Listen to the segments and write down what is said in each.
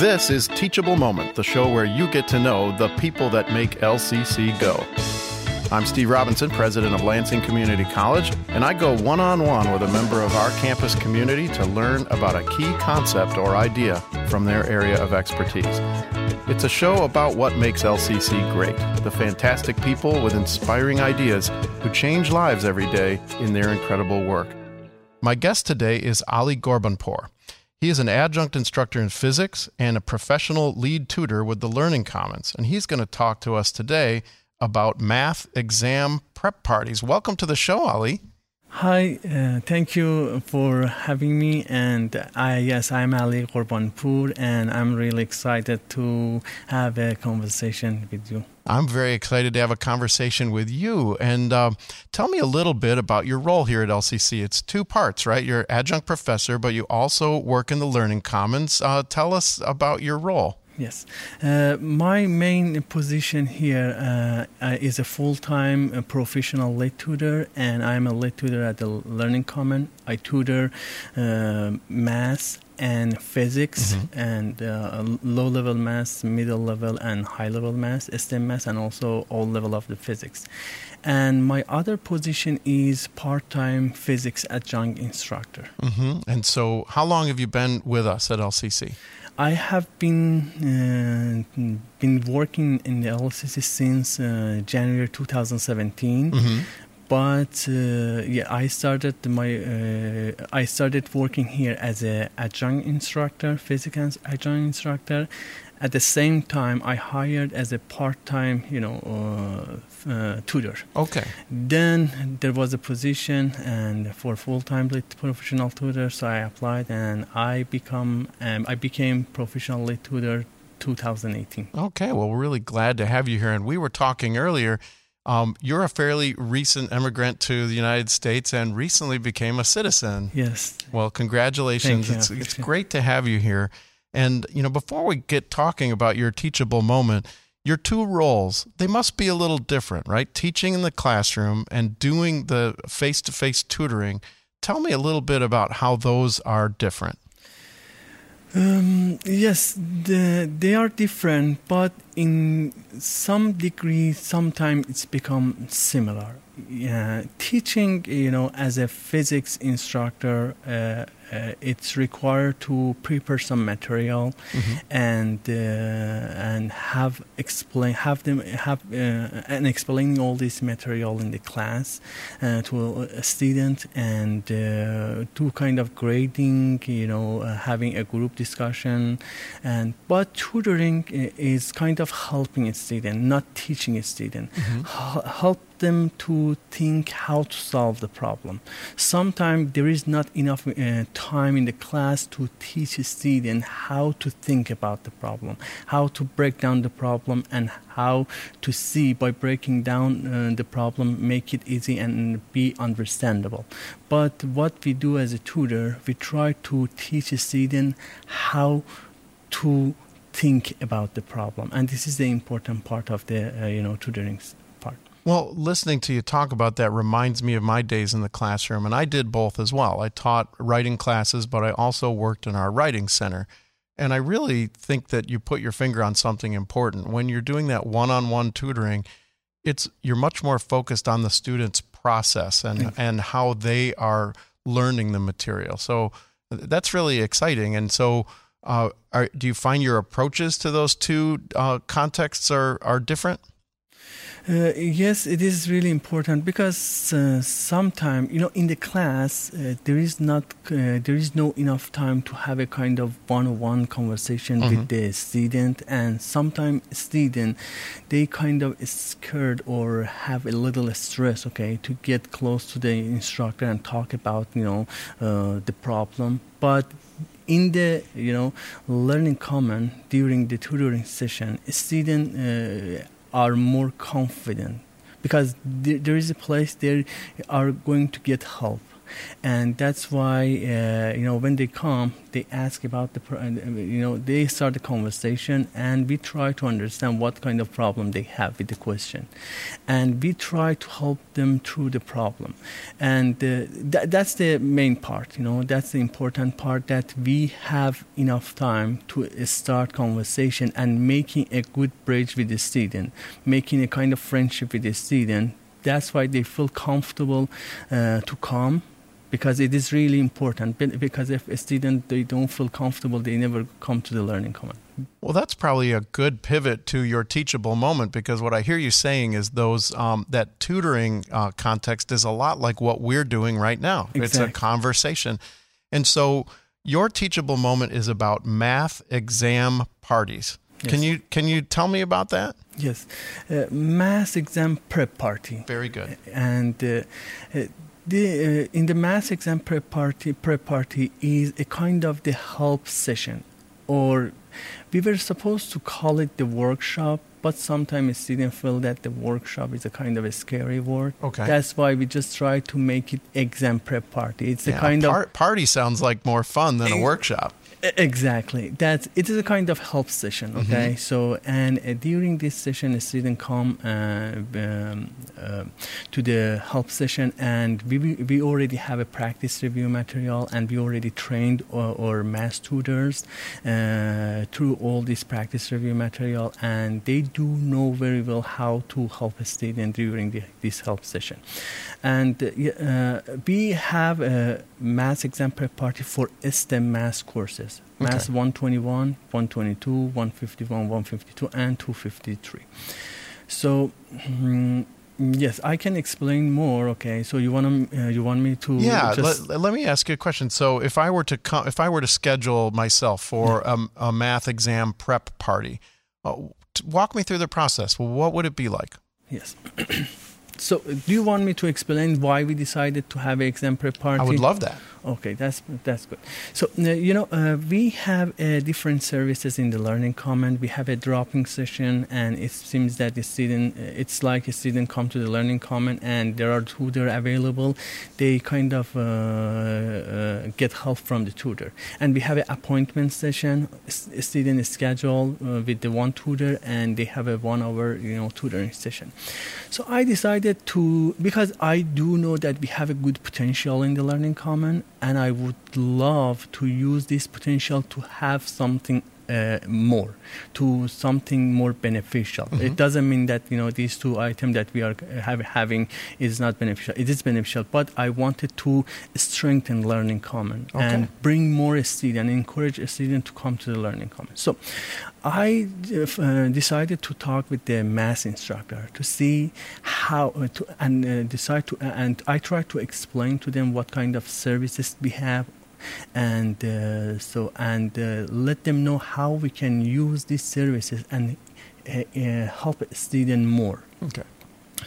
This is Teachable Moment, the show where you get to know the people that make LCC go. I'm Steve Robinson, president of Lansing Community College, and I go one on one with a member of our campus community to learn about a key concept or idea from their area of expertise. It's a show about what makes LCC great the fantastic people with inspiring ideas who change lives every day in their incredible work. My guest today is Ali Ghorbanpour. He is an adjunct instructor in physics and a professional lead tutor with the Learning Commons, and he's going to talk to us today about math exam prep parties. Welcome to the show, Ali. Hi, uh, thank you for having me. And I, yes, I'm Ali Ghorbanpour, and I'm really excited to have a conversation with you. I'm very excited to have a conversation with you. And uh, tell me a little bit about your role here at LCC. It's two parts, right? You're adjunct professor, but you also work in the Learning Commons. Uh, tell us about your role. Yes. Uh, my main position here uh, uh is a full time uh, professional lit tutor, and I'm a lead tutor at the Learning Common. I tutor uh, math and physics mm-hmm. and uh, low level math, middle level, and high level math, STEM math, and also all level of the physics. And my other position is part time physics adjunct instructor. Mm-hmm. And so, how long have you been with us at LCC? I have been uh, been working in the LCC since uh, January 2017. Mm-hmm. But uh, yeah, I started my uh, I started working here as a adjunct instructor, physics adjunct instructor, at the same time, I hired as a part-time, you know, uh, uh, tutor. Okay. Then there was a position and for full-time professional tutor, so I applied and I become um, I became professional lead tutor 2018. Okay. Well, we're really glad to have you here. And we were talking earlier. Um, you're a fairly recent immigrant to the United States and recently became a citizen. Yes. Well, congratulations. It's, it's great to have you here. And, you know, before we get talking about your teachable moment, your two roles, they must be a little different, right? Teaching in the classroom and doing the face to face tutoring. Tell me a little bit about how those are different. Um, yes, the, they are different, but in some degree, sometimes it's become similar. Yeah, teaching, you know, as a physics instructor, uh, it's required to prepare some material mm-hmm. and uh, and have explain have them have uh, and explaining all this material in the class uh, to a student and uh, to kind of grading you know uh, having a group discussion and but tutoring is kind of helping a student not teaching a student mm-hmm. H- help them to think how to solve the problem. Sometimes there is not enough uh, time in the class to teach a student how to think about the problem, how to break down the problem, and how to see by breaking down uh, the problem, make it easy and be understandable. But what we do as a tutor, we try to teach a student how to think about the problem and this is the important part of the uh, you know tutoring well, listening to you talk about that reminds me of my days in the classroom, and I did both as well. I taught writing classes, but I also worked in our writing center. And I really think that you put your finger on something important. When you're doing that one-on-one tutoring, it's you're much more focused on the student's process and and how they are learning the material. So that's really exciting. And so, uh, are, do you find your approaches to those two uh, contexts are are different? Uh, yes, it is really important because uh, sometimes, you know, in the class, uh, there is not, uh, there is no enough time to have a kind of one-on-one conversation mm-hmm. with the student, and sometimes student, they kind of scared or have a little stress, okay, to get close to the instructor and talk about, you know, uh, the problem, but in the you know learning common during the tutoring session student uh, are more confident because there, there is a place they are going to get help and that's why uh, you know when they come, they ask about the pro- you know they start the conversation, and we try to understand what kind of problem they have with the question, and we try to help them through the problem, and uh, th- that's the main part. You know that's the important part that we have enough time to start conversation and making a good bridge with the student, making a kind of friendship with the student. That's why they feel comfortable uh, to come because it is really important because if a student they don't feel comfortable they never come to the learning common well that's probably a good pivot to your teachable moment because what i hear you saying is those um, that tutoring uh, context is a lot like what we're doing right now exactly. it's a conversation and so your teachable moment is about math exam parties yes. can you can you tell me about that Yes, uh, mass exam prep party. Very good. And uh, uh the, uh, in the mass exam prep party, prep party is a kind of the help session, or we were supposed to call it the workshop, but sometimes students feel that the workshop is a kind of a scary word. Okay. That's why we just try to make it exam prep party. It's yeah, kind par- of party sounds like more fun than a workshop. Exactly. That it is a kind of help session. Mm-hmm. Okay. Mm-hmm. So and uh, during this session, a student come uh, um, uh, to the help session, and we we already have a practice review material, and we already trained our, our mass tutors uh, through all this practice review material, and they do know very well how to help a student during the, this help session. And uh, we have a mass exam prep party for STEM mass courses. Okay. Mass 121, 122, 151, 152, and 253. So, mm, yes, I can explain more. Okay, so you want to uh, you want me to? Yeah, let, let, me ask you a question. So, if I were to come, if I were to schedule myself for yeah. a, a, math exam prep party, uh, walk me through the process. Well, what would it be like? Yes. So, do you want me to explain why we decided to have an exam prep party? I would love that. Okay, that's that's good. So uh, you know uh, we have uh, different services in the Learning Common. We have a dropping session, and it seems that the student uh, it's like a student come to the Learning Common, and there are tutor available. They kind of uh, get help from the tutor, and we have an appointment session. A student is scheduled with the one tutor, and they have a one-hour you know tutoring session. So I decided to because I do know that we have a good potential in the Learning Common and I would love to use this potential to have something uh, more to something more beneficial. Mm-hmm. It doesn't mean that you know these two items that we are have, having is not beneficial. It is beneficial, but I wanted to strengthen learning common okay. and bring more students, and encourage students to come to the learning common. So, I uh, decided to talk with the math instructor to see how uh, to and uh, decide to and I tried to explain to them what kind of services we have and uh, so and uh, let them know how we can use these services and uh, uh help student more. Okay.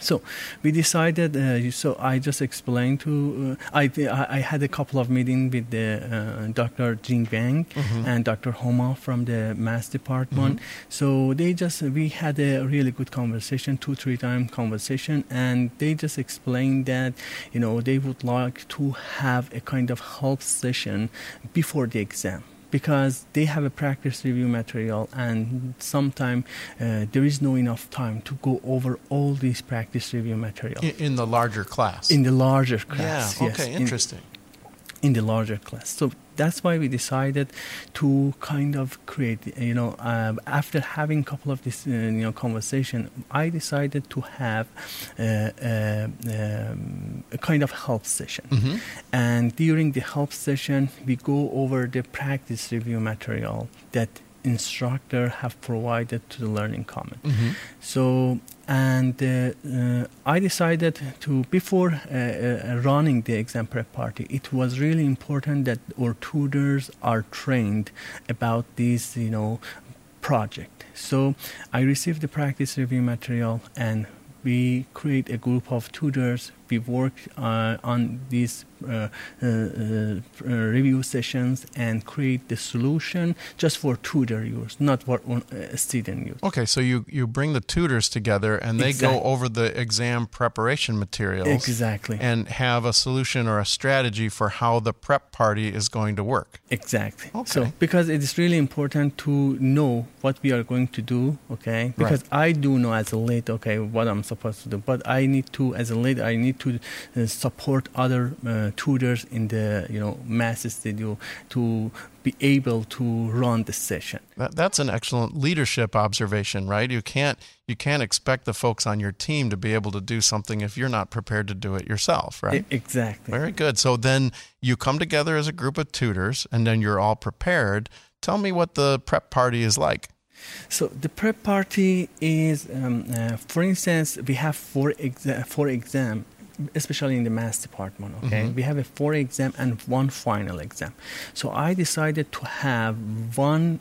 So we decided. Uh, so I just explained to uh, I I had a couple of meetings with the uh, Dr. Jing Wang mm-hmm. and Dr. Homa from the math department. Mm-hmm. So they just we had a really good conversation, two three time conversation, and they just explained that you know they would like to have a kind of help session before the exam because they have a practice review material and sometimes uh, there is no enough time to go over all these practice review material. In, in the larger class. In the larger class yeah okay yes, interesting. in, in the larger class so that's why we decided to kind of create you know uh, after having a couple of this uh, you know conversation i decided to have uh, uh um, a kind of help session mm-hmm. and during the help session we go over the practice review material that instructor have provided to the learning common mm-hmm. so and uh, uh, I decided to before uh, running the exam prep party it was really important that our tutors are trained about this you know project. So I received the practice review material and we create a group of tutors we work uh, on these uh, uh, uh, review sessions and create the solution just for tutor use, not for student use. Okay, so you, you bring the tutors together and they exactly. go over the exam preparation materials. Exactly. And have a solution or a strategy for how the prep party is going to work. Exactly. Okay. So, because it is really important to know what we are going to do, okay? Because right. I do know as a lead, okay, what I'm supposed to do, but I need to, as a lead, I need to uh, support other uh, tutors in the you know mass studio to be able to run the session. That, that's an excellent leadership observation, right? You can't you can't expect the folks on your team to be able to do something if you're not prepared to do it yourself, right? exactly. Very good. So then you come together as a group of tutors, and then you're all prepared. Tell me what the prep party is like. So the prep party is, um, uh, for instance, we have four exa- four exam especially in the math department okay mm-hmm. we have a four exam and one final exam so i decided to have one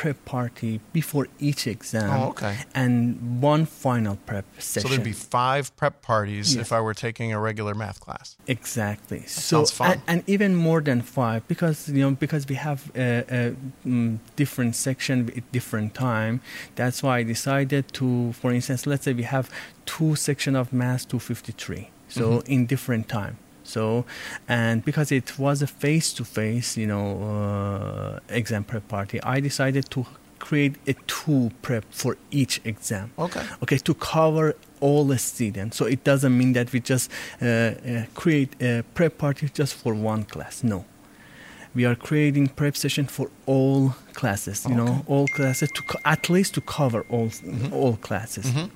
prep party before each exam oh, okay. and one final prep session. So there'd be five prep parties yes. if I were taking a regular math class. Exactly. That so. And, and, even more than five because you know because we have a, a mm, different section at different time. That's why I decided to, for instance, let's say we have two section of math 253 so mm-hmm. in different time so and because it was a face to face you know uh, exam prep party i decided to create a two prep for each exam okay okay to cover all the students so it doesn't mean that we just uh, uh, create a prep party just for one class no we are creating prep session for all classes you okay. know all classes to co- at least to cover all mm-hmm. all classes mm-hmm.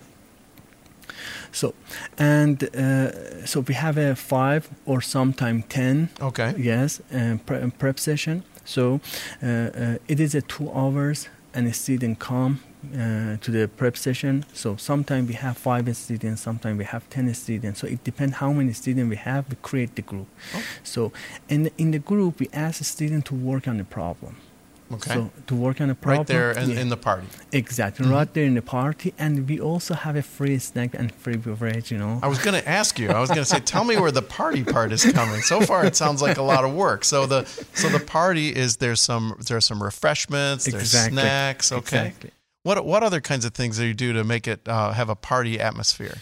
So, and uh, so we have a five or sometime ten. Okay. Yes, uh, pre- prep session. So uh, uh, it is a two hours, and a student come uh, to the prep session. So sometimes we have five students, sometimes we have ten students. So it depends how many students we have. We create the group. Oh. So in in the group, we ask the student to work on the problem. Okay. So to work on a problem. Right there in, yeah. in the party. Exactly. Mm-hmm. Right there in the party. And we also have a free snack and free beverage, you know. I was going to ask you. I was going to say, tell me where the party part is coming. So far, it sounds like a lot of work. So the so the party is there's some there's some refreshments, there's exactly. snacks. Okay. Exactly. What what other kinds of things do you do to make it uh, have a party atmosphere?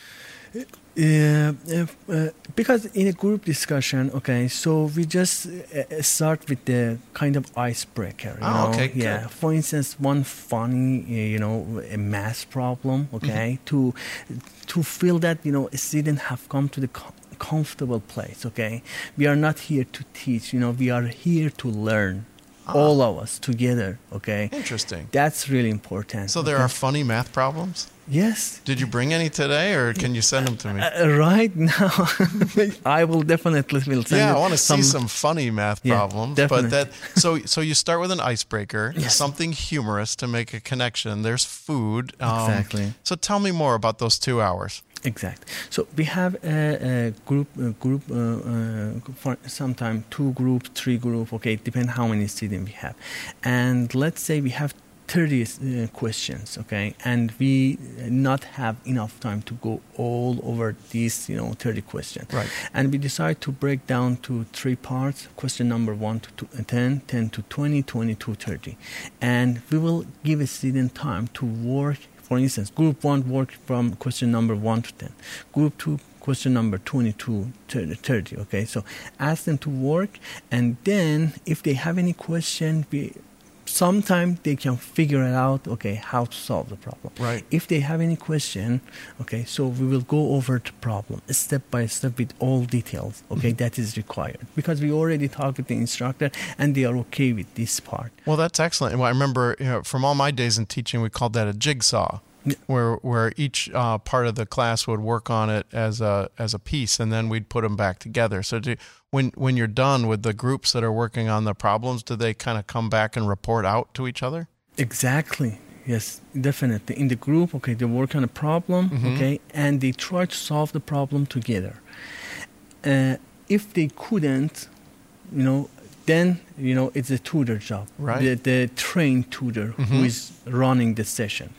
Uh, uh, because in a group discussion, okay, so we just uh, start with the kind of icebreaker. You oh, know? okay, yeah. Good. For instance, one funny, uh, you know, a math problem, okay, mm-hmm. to to feel that you know a student have come to the co- comfortable place. Okay, we are not here to teach. You know, we are here to learn. Ah. All of us together. Okay. Interesting. That's really important. So there okay? are funny math problems. Yes. Did you bring any today, or can you send them to me? Uh, right now, I will definitely will send. Yeah, I want to see some funny math yeah, problems. Definitely. But that so so you start with an icebreaker, yes. something humorous to make a connection. There's food. Um, exactly. So tell me more about those two hours. Exactly. So we have a, a group, a group, uh, uh, for sometimes two groups, three groups. Okay, depend how many students we have, and let's say we have 30 uh, questions okay? And we not have enough time to go all over these you know 30 questions. Right. And we decide to break down to three parts question number 1 to two, uh, 10 10 to 20 20 to 30 and we will give a student time to work for instance group 1 work from question number 1 to 10 group 2 question number 22 30 okay? So ask them to work and then if they have any question we sometimes they can figure it out okay how to solve the problem. Right. If they have any question okay so we will go over the problem step by step with all details okay mm-hmm. that is required. Because we already talked with the instructor and they are okay with this part. Well that's excellent. Well, i remember you know, from all my days in teaching we called that a jigsaw where where each uh, part of the class would work on it as a as a piece, and then we'd put them back together. So do, when when you're done with the groups that are working on the problems, do they kind of come back and report out to each other? Exactly. Yes, definitely. In the group, okay, they work on a problem, mm-hmm. okay, and they try to solve the problem together. Uh, if they couldn't, you know, then you know, it's a tutor job. Right. The, the trained tutor who is running the session.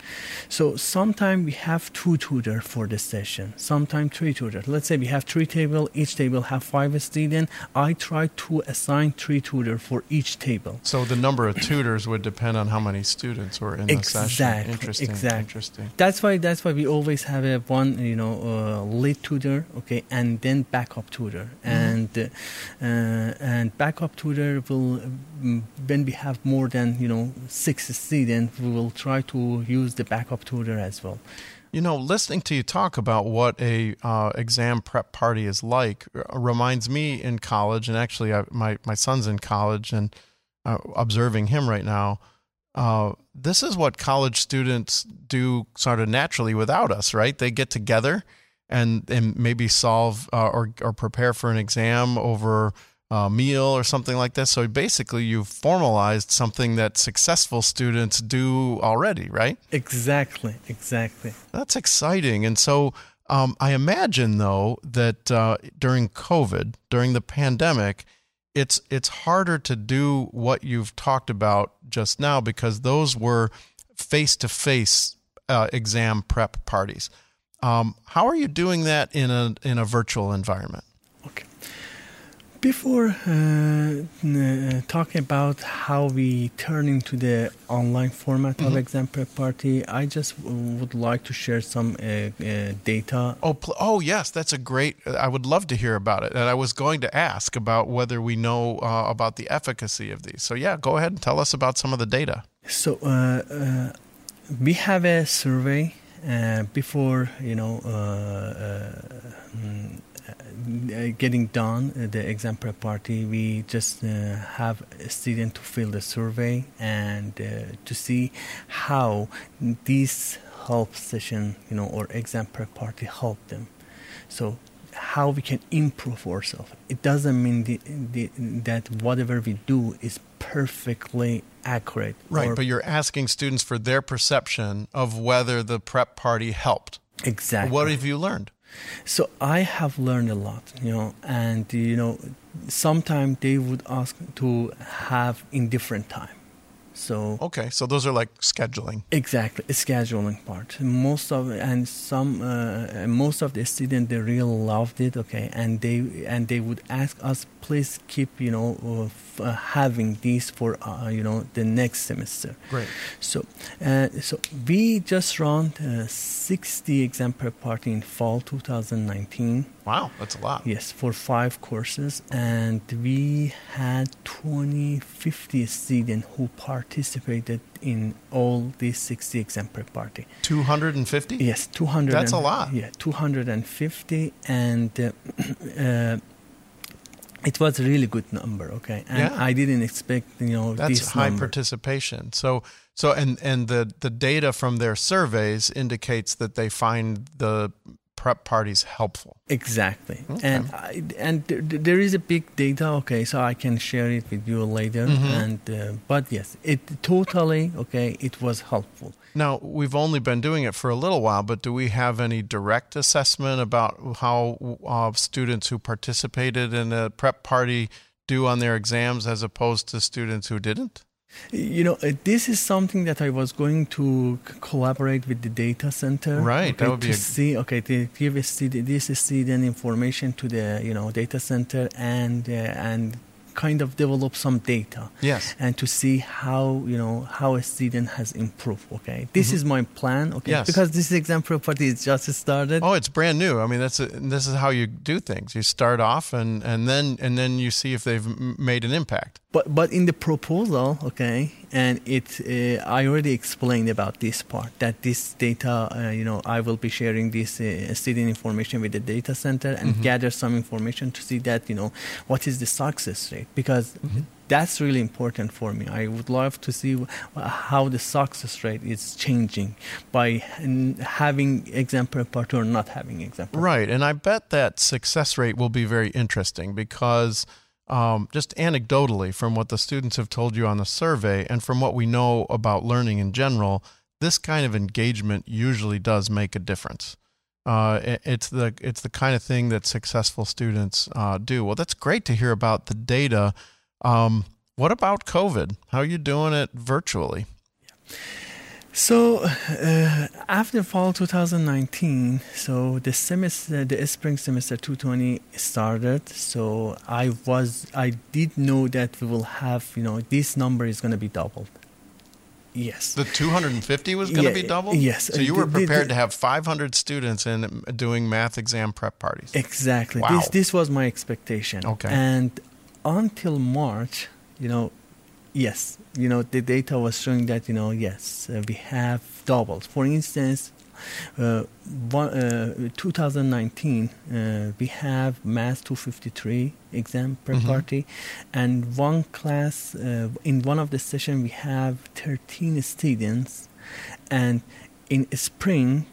So sometimes we have two tutor for the session, sometimes three tutor. Let's say we have three table, each table have five students. I try to assign three tutor for each table. So the number of tutors would depend on how many students were in the session. Exactly, Interesting. exactly. Interesting. That's why that's why we always have a one you know uh, lead tutor, okay, and then backup tutor, and uh, uh, and backup tutor will mm, when we have more than you know six students, we will try to use the backup tutor as well. You know, listening to you talk about what a uh, exam prep party is like uh, reminds me in college, and actually, I, my my son's in college, and uh, observing him right now. Uh, this is what college students do sort of naturally without us, right? They get together and and maybe solve uh, or or prepare for an exam over a meal or something like this. So basically, you've formalized something that successful students do already, right? Exactly, exactly. That's exciting. And so um, I imagine, though, that uh, during COVID, during the pandemic, it's it's harder to do what you've talked about just now because those were face to face exam prep parties. Um, how are you doing that in a in a virtual environment? Before uh, uh, talking about how we turn into the online format of exam prep party, I just w- would like to share some uh, uh, data. Oh, pl- oh yes, that's a great. I would love to hear about it. And I was going to ask about whether we know uh, about the efficacy of these. So yeah, go ahead and tell us about some of the data. So uh, uh, we have a survey uh, before you know mm, uh, getting done uh, the exam prep party. We just uh, have a student to fill the survey and uh, to see how this help session, you know, or exam prep party help them. So how we can improve ourselves. It doesn't mean the, the, that whatever we do is perfectly accurate. Right, but you're asking students for their perception of whether the prep party helped. exactly. What have you learned? So I have learned a lot, you know, and you know, sometimes they would ask to have in different time. So Okay, so those are like scheduling. exactly scheduling part. Most of and some uh, most of the students they really loved it. Okay, and they and they would ask us, please keep you know uh, f- uh, having these for uh, you know the next semester. Great. So, uh, so we just run uh, 60 exam prep party in fall 2019. Wow, that's a lot. Yes, for five courses, and we had 20, 50 students who participated in all these 60 exam prep party. 250? Yes, 200. That's a lot. Yeah, 250, and uh, uh, it was a really good number. Okay, and Yeah. I didn't expect you know That's this high number. participation. So so and and the the data from their surveys indicates that they find the prep parties helpful. Exactly, Okay. and I, and th- th- there is a big data. Okay, so I can share it with you later. Mhm. And uh, but yes, it totally okay. It was helpful. Now, we've only been doing it for a little while, but do we have any direct assessment about how uh, students who participated in a prep party do on their exams as opposed to students who didn't? You know, uh, this is something that I was going to collaborate with the data center. Right, that would be to a- see. Okay, to give this student information to the you know data center and uh, and kind of develop some data. Yes. and to see how you know how a student has improved okay this is my plan okay Yes. because this exam property is just started Oh, it's brand new. I mean, that's a, this is how you do things. You start off, and and then and then you see if they've m- made an impact. But but in the proposal okay and it uh, i already explained about this part that this data uh, you know i will be sharing this uh, student information with the data center and Mm-hmm. gather some information to see that you know what is the success rate because Mm-hmm. that's really important for me i would love to see how the success rate is changing by n- having exam prep part or not having exam prep Right, and I bet that success rate will be very interesting because um, just anecdotally, from what the students have told you on the survey, and from what we know about learning in general, this kind of engagement usually does make a difference. Uh, it- it's the it's the kind of thing that successful students uh, do. Well, that's great to hear about the data. Um, What about COVID? How are you doing it virtually? So uh, after fall 2019, so the semester, the spring semester 220 started. So I was, I did know that we will have, you know, this number is going to be doubled. Yes. The 250 was going to Yeah, be doubled? yes. So you were The- the- prepared the- to have 500 students in doing math exam prep parties. Exactly. Wow. This this was my expectation. Okay. And until March, you know, yes, you know, the data was showing that you know, yes, uh, we have doubled. For instance, uh, one, uh, 2019, uh, we have Math 253 exam prep Mhm. party, and one class uh, in one of the session we have 13 students, and in spring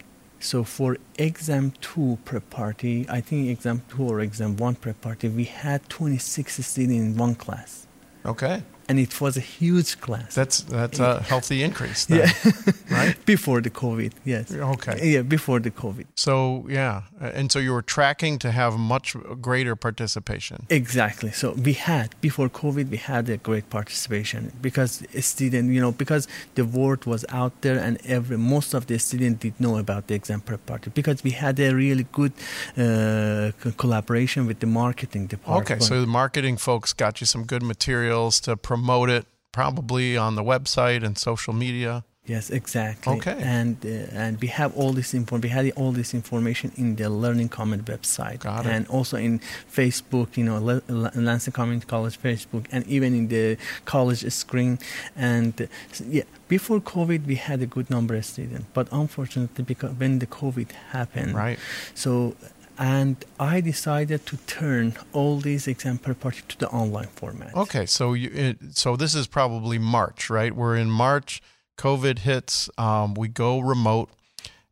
so for exam two prep party, I think exam two or exam one prep party, we had 26 students in one class, Okay. And it was a huge class. That's that's a healthy increase then, yeah, right? before the COVID. Yes. Okay. Yeah, before the COVID. So, yeah. And so you were tracking to have much greater participation. Exactly. So we had before COVID, we had a great participation because student, you know, because the word was out there and every most of the students did know about the exam prep party because we had a really good uh, collaboration with the marketing department. Okay, so the marketing folks got you some good materials to promote it, probably on the website and social media. Yes, exactly. Okay. And uh, and we have all this info. We had all this information in the Learning Common website, Got it. and also in Facebook. You know, Le- Le- Lansing Community College Facebook, and even in the college screen. And uh, yeah, before COVID, we had a good number of students, but unfortunately, because when the COVID happened, Right. So. And I decided to turn all these exam prep party to the online format. Okay, so you it, so this is probably March, right? We're in March. COVID hits. Um, we go remote,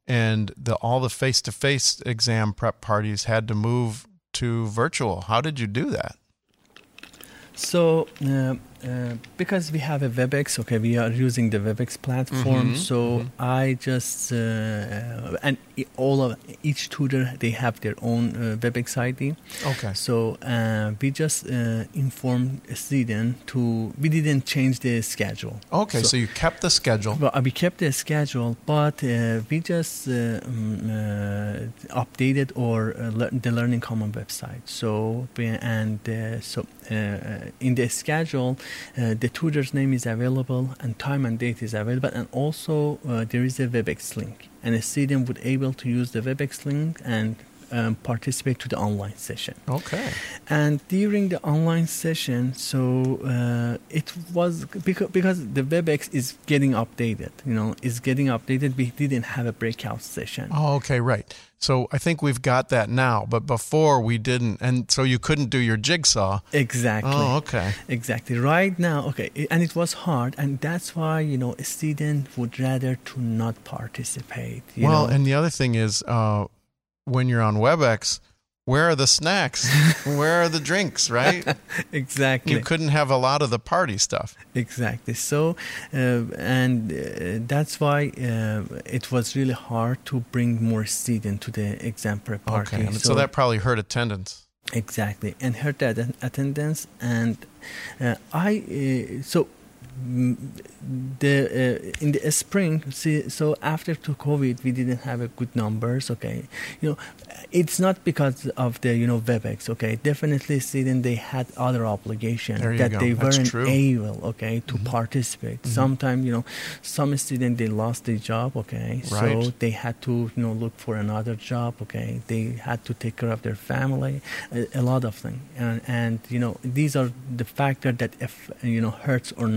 and the all the face to face exam prep parties had to move to virtual. How did you do that? So, uh, uh, because we have a WebEx, okay, we are using the WebEx platform. Mhm, So mhm. I just uh, uh, and all of each tutor they have their own uh, WebEx ID. Okay. So uh, we just uh, informed a student to. We didn't change the schedule. Okay, so, So- you kept the schedule. Well, we kept the schedule, but uh, we just uh, um, uh, updated or uh, lear- the Learning Common website. So and uh, so in the schedule, uh, the tutor's name is available and time and date is available, and also uh, there is a WebEx link, and a student would able to use the WebEx link and um, participate to the online session. Okay. And during the online session, so uh, it was because, because the WebEx is getting updated, you know, is getting updated. We didn't have a breakout session. Oh, okay, right. So I think we've got that now, but before we didn't, and so you couldn't do your jigsaw. Exactly. Oh, okay. Exactly. Right now, okay, and it was hard, and that's why you know a student would rather to not participate. You well, know? and the other thing is, uh, when you're on WebEx, where are the snacks? where are the drinks? Right? exactly. You couldn't have a lot of the party stuff. Exactly. So, uh, and uh, that's why uh, it was really hard to bring more students to the exam prep party. Okay, and so, that probably hurt attendance. exactly and hurt that attendance. And uh, I uh, so the uh, in the spring. See, so after to COVID, we didn't have a good numbers. Okay, you know, it's not because of the you know WebEx. Okay, definitely students they had other obligation that go. they That's weren't true. able. Okay, to Mhm. participate. Mhm. Sometimes you know, some students they lost their job. Okay, so they had to you know look for another job. Okay, they had to take care of their family. A, a lot of things, and and you know these are the factor that if you know hurts our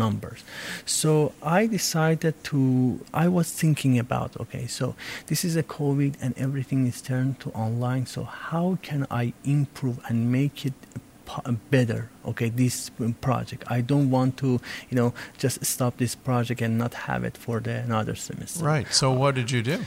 So I decided to. I was thinking about okay, so this is a COVID and everything is turned to online. So how can I improve and make it better? Okay, this project. I don't want to you know just stop this project and not have it for the another semester. Right. So what did you do?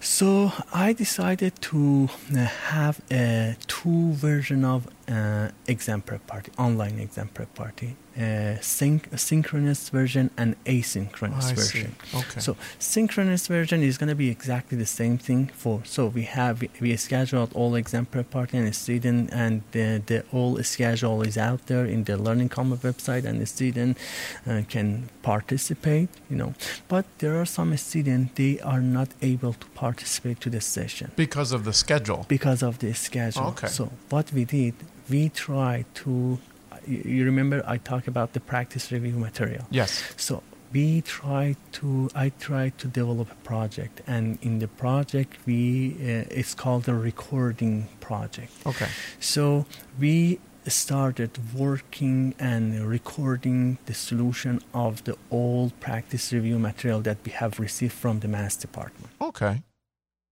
So I decided to uh, have a two version of uh, exam prep party, online exam prep party. uh, synch- synchronous version and asynchronous I version. see. Okay. So synchronous version is going to be exactly the same thing for. So we have we, scheduled all exam prep party and student and the, the all schedule is out there in the Learning Commons website and the student uh, can participate. You know, but there are some students they are not able to participate to the session because of the schedule. because of the schedule. Okay. So what we did, we tried to. You you remember I talked about the practice review material. Yes. So we tried to. I tried to develop a project, and in the project, we uh, it's called a recording project. Okay. So we started working and recording the solution of the old practice review material that we have received from the math department. Okay.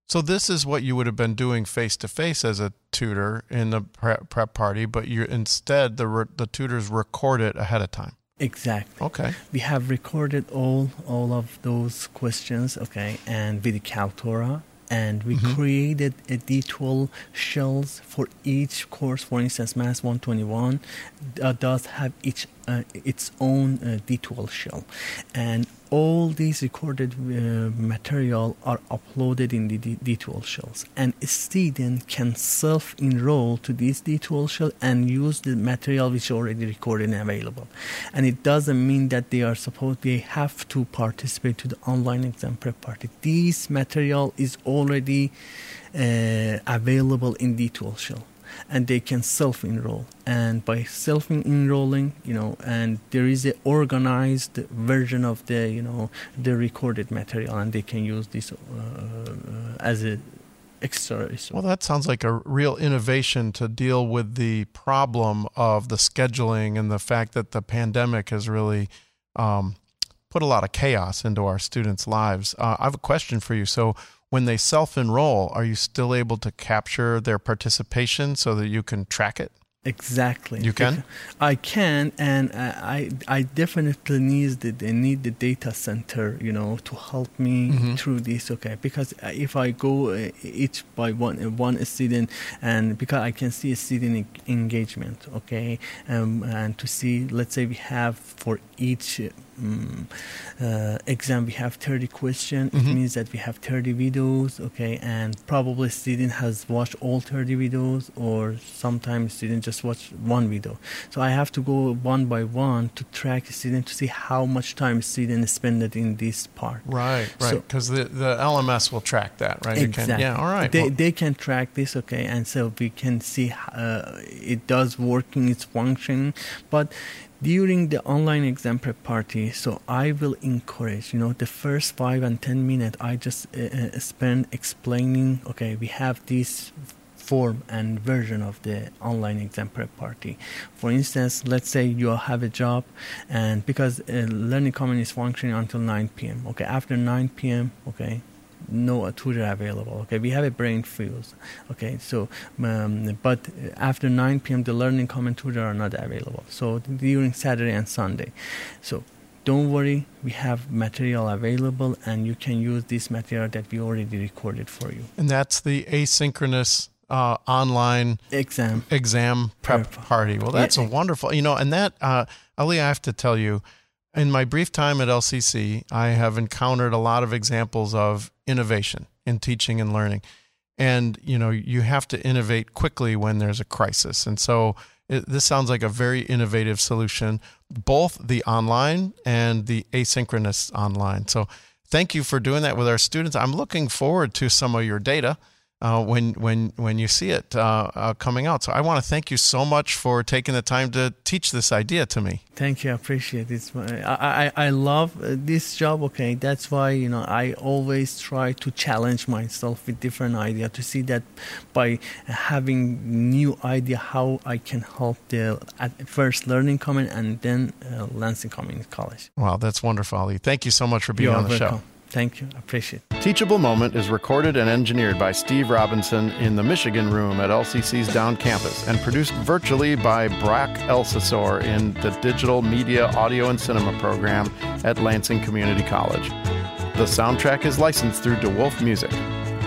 So this is what you would have been doing face to face as a tutor in the prep, prep party, but you instead the re- the tutors record it ahead of time. Exactly. Okay. we have recorded all all of those questions okay and with the kaltura and we Mhm. created a D2L shells for each course for instance mass 121 uh, does have each its own uh, D2L shell. And all these recorded uh, material are uploaded in the D- D2L shells. And a student can self-enroll to this D2L shell and use the material which is already recorded and available. And it doesn't mean that they are supposed they have to participate to the online exam prep party. This material is already uh, available in D2L shell and they can self-enroll and by self-enrolling you know and there is a organized version of the you know the recorded material and they can use this uh, uh, as a extra resource. Well, that sounds like a real innovation to deal with the problem of the scheduling and the fact that the pandemic has really um, put a lot of chaos into our students' lives. Uh, I have a question for you. So, when they self enroll, are you still able to capture their participation so that you can track it? Exactly. You can? I can, and I I definitely need the need the data center, you know, to help me Mhm. through this. Okay, because uh, if I go uh, each by one uh, one student, and because I can see a student engagement, okay, um, and to see, let's say we have for each. Um, uh, exam we have 30 questions it Mhm. means that we have 30 videos okay and probably student has watched all 30 videos or sometimes student just watch one video so i have to go one by one to track a student to see how much time student spent in this part Right, right. So- Because the, the LMS will track that, right? You can- Exactly. yeah, all right. They, Well, they can track this, okay, and so we can see uh, it does working, it's functioning. But during the online exam prep party, so I will encourage, you know, the first five and ten minutes, I just uh, uh, spend explaining, okay, we have this form and version of the online exam prep party. For instance, let's say you have a job, and because uh, Learning common is functioning until 9 p.m. Okay, after 9 p.m. Okay, no tutor available. Okay, we have a Brainfuse. Okay, so um, but after 9 p.m. the Learning common tutor are not available. So during Saturday and Sunday, so. Don't worry, we have material available, and you can use this material that we already recorded for you. and that's the asynchronous uh, online Exam. exam prep Prep. party. Well, that's a wonderful, you know, and that, uh, Ali, I have to tell you, in my brief time at LCC, I have encountered a lot of examples of innovation in teaching and learning. And, you know, you have to innovate quickly when there's a crisis. And so it, this sounds like a very innovative solution, both the online and the asynchronous online. So thank you for doing that with our students. I'm looking forward to some of your data uh, when when when you see it uh, uh, coming out. So I want to thank you so much for taking the time to teach this idea to me. Thank you. I appreciate it. I, I, I love uh, this job. Okay, that's why you know I always try to challenge myself with different idea to see that by having new idea how I can help the at first learning common and then uh, Lansing Community College. Wow, that's wonderful, Ali. Thank you so much for being You are on the welcome. show. Thank you. Appreciate. it. Teachable Moment is recorded and engineered by Steve Robinson in the Michigan room at LCC's Down Campus and produced virtually by Brock Elsasor in the Digital Media Audio and Cinema program at Lansing Community College. The soundtrack is licensed through De Wolfe Music.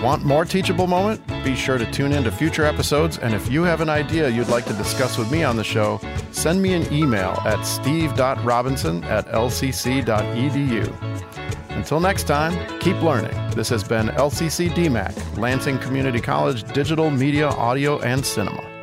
Want more Teachable Moment? Be sure to tune in to future episodes, and if you have an idea you'd like to discuss with me on the show, send me an email at steve.robinson at lcc.edu. Until next time, keep learning. This has been LCC DMAC, Lansing Community College Digital Media, Audio, and Cinema.